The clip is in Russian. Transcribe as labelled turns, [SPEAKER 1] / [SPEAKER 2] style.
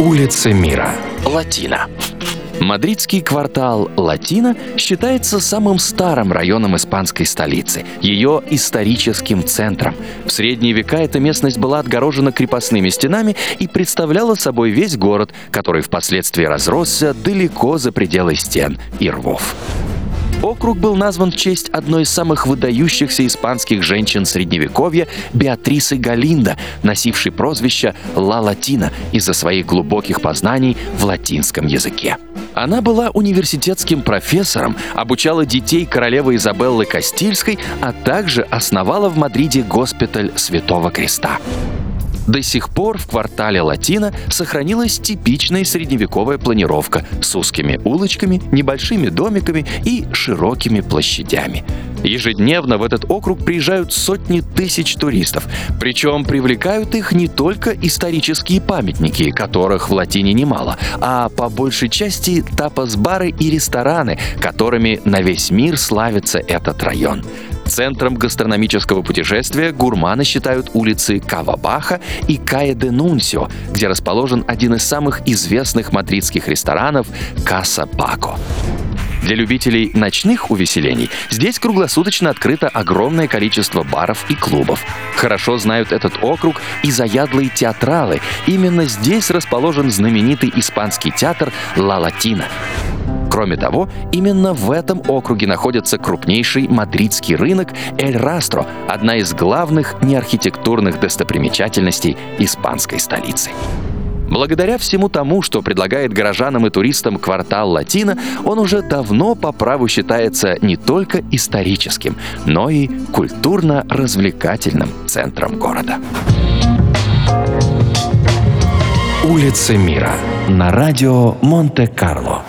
[SPEAKER 1] Улица мира.
[SPEAKER 2] Латина. Мадридский квартал Латина считается самым старым районом испанской столицы, ее историческим центром. В средние века эта местность была отгорожена крепостными стенами и представляла собой весь город, который впоследствии разросся далеко за пределы стен и рвов. Округ был назван в честь одной из самых выдающихся испанских женщин Средневековья Беатрисы Галинда, носившей прозвище «Ла Латина» из-за своих глубоких познаний в латинском языке. Она была университетским профессором, обучала детей королевы Изабеллы Кастильской, а также основала в Мадриде госпиталь Святого Креста. До сих пор в квартале Латина сохранилась типичная средневековая планировка с узкими улочками, небольшими домиками и широкими площадями. Ежедневно в этот округ приезжают сотни тысяч туристов. Причем привлекают их не только исторические памятники, которых в Латине немало, а по большей части тапас-бары и рестораны, которыми на весь мир славится этот район. Центром гастрономического путешествия гурманы считают улицы Кавабаха и Кая де Нунсио, где расположен один из самых известных мадридских ресторанов Каса Пако. Для любителей ночных увеселений здесь круглосуточно открыто огромное количество баров и клубов. Хорошо знают этот округ и заядлые театралы. Именно здесь расположен знаменитый испанский театр «Ла Латина». Кроме того, именно в этом округе находится крупнейший мадридский рынок Эль Растро, одна из главных неархитектурных достопримечательностей испанской столицы. Благодаря всему тому, что предлагает горожанам и туристам квартал Латина, он уже давно по праву считается не только историческим, но и культурно-развлекательным центром города.
[SPEAKER 1] Улица мира на радио Монте-Карло.